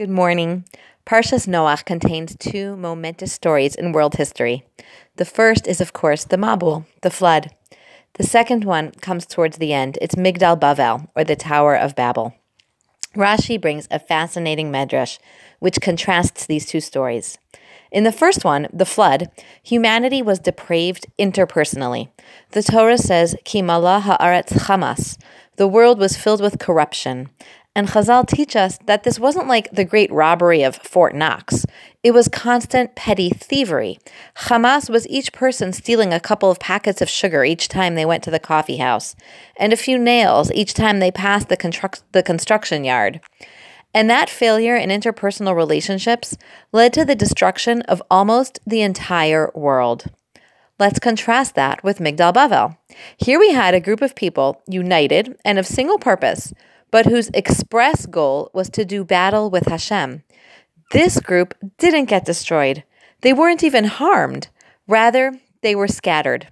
Good morning. Parshas Noach contains two momentous stories in world history. The first is, of course, the Mabul, the flood. The second one comes towards the end. It's Migdal Bavel, or the Tower of Babel. Rashi brings a fascinating medrash which contrasts these two stories. In the first one, the flood, humanity was depraved interpersonally. The Torah says, Kimala haaretz chamas. The world was filled with corruption. And Chazal teach us that this wasn't like the great robbery of Fort Knox. It was constant petty thievery. Chamas was each person stealing a couple of packets of sugar each time they went to the coffee house, and a few nails each time they passed the, the construction yard. And that failure in interpersonal relationships led to the destruction of almost the entire world. Let's contrast that with Migdal Bavel. Here we had a group of people united and of single purpose but whose express goal was to do battle with Hashem. This group didn't get destroyed. They weren't even harmed. Rather, they were scattered.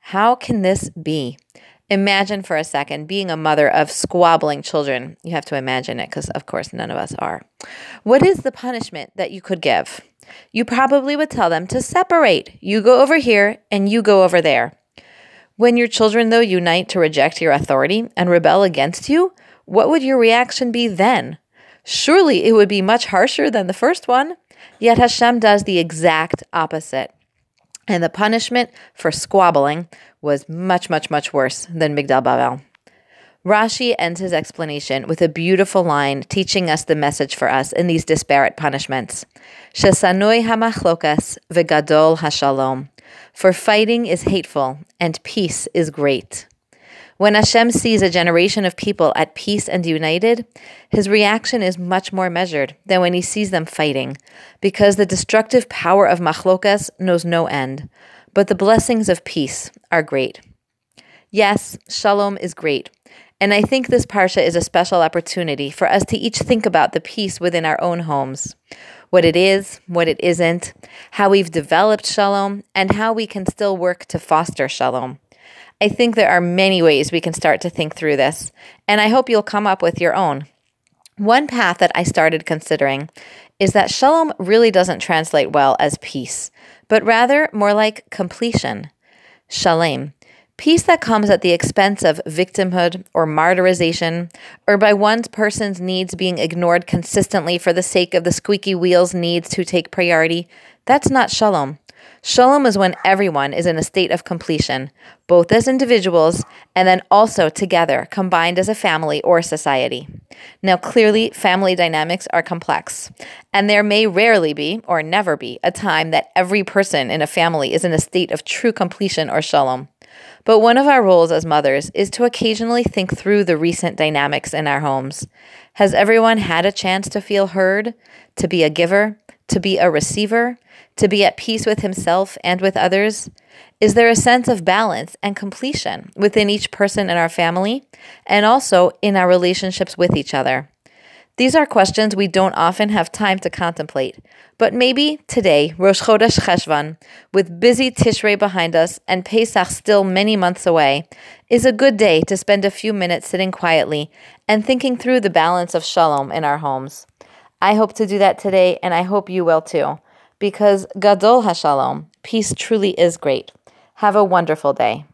How can this be? Imagine for a second being a mother of squabbling children. You have to imagine it because, of course, none of us are. What is the punishment that you could give? You probably would tell them to separate. You go over here and you go over there. When your children, though, unite to reject your authority and rebel against you, what would your reaction be then? Surely it would be much harsher than the first one. Yet Hashem does the exact opposite. And the punishment for squabbling was much, much, much worse than Migdal Bavel. Rashi ends his explanation with a beautiful line teaching us the message for us in these disparate punishments. Shesanoi hamachlokas vegadol hashalom. For fighting is hateful and peace is great. When Hashem sees a generation of people at peace and united, his reaction is much more measured than when he sees them fighting, because the destructive power of machlokas knows no end, but the blessings of peace are great. Yes, shalom is great, and I think this parsha is a special opportunity for us to each think about the peace within our own homes what it is, what it isn't, how we've developed shalom, and how we can still work to foster shalom. I think there are many ways we can start to think through this, and I hope you'll come up with your own. One path that I started considering is that shalom really doesn't translate well as peace, but rather more like completion. Shalem. Peace that comes at the expense of victimhood or martyrization, or by one person's needs being ignored consistently for the sake of the squeaky wheel's needs to take priority, that's not shalom. Shalom is when everyone is in a state of completion, both as individuals and then also together, combined as a family or society. Now, clearly, family dynamics are complex, and there may rarely be, or never be, a time that every person in a family is in a state of true completion or shalom. But one of our roles as mothers is to occasionally think through the recent dynamics in our homes. Has everyone had a chance to feel heard, to be a giver, to be a receiver, to be at peace with himself and with others? Is there a sense of balance and completion within each person in our family and also in our relationships with each other? These are questions we don't often have time to contemplate, but maybe today, Rosh Chodesh Cheshvan, with busy Tishrei behind us and Pesach still many months away, is a good day to spend a few minutes sitting quietly and thinking through the balance of shalom in our homes. I hope to do that today, and I hope you will too, because Gadol HaShalom, peace truly is great. Have a wonderful day.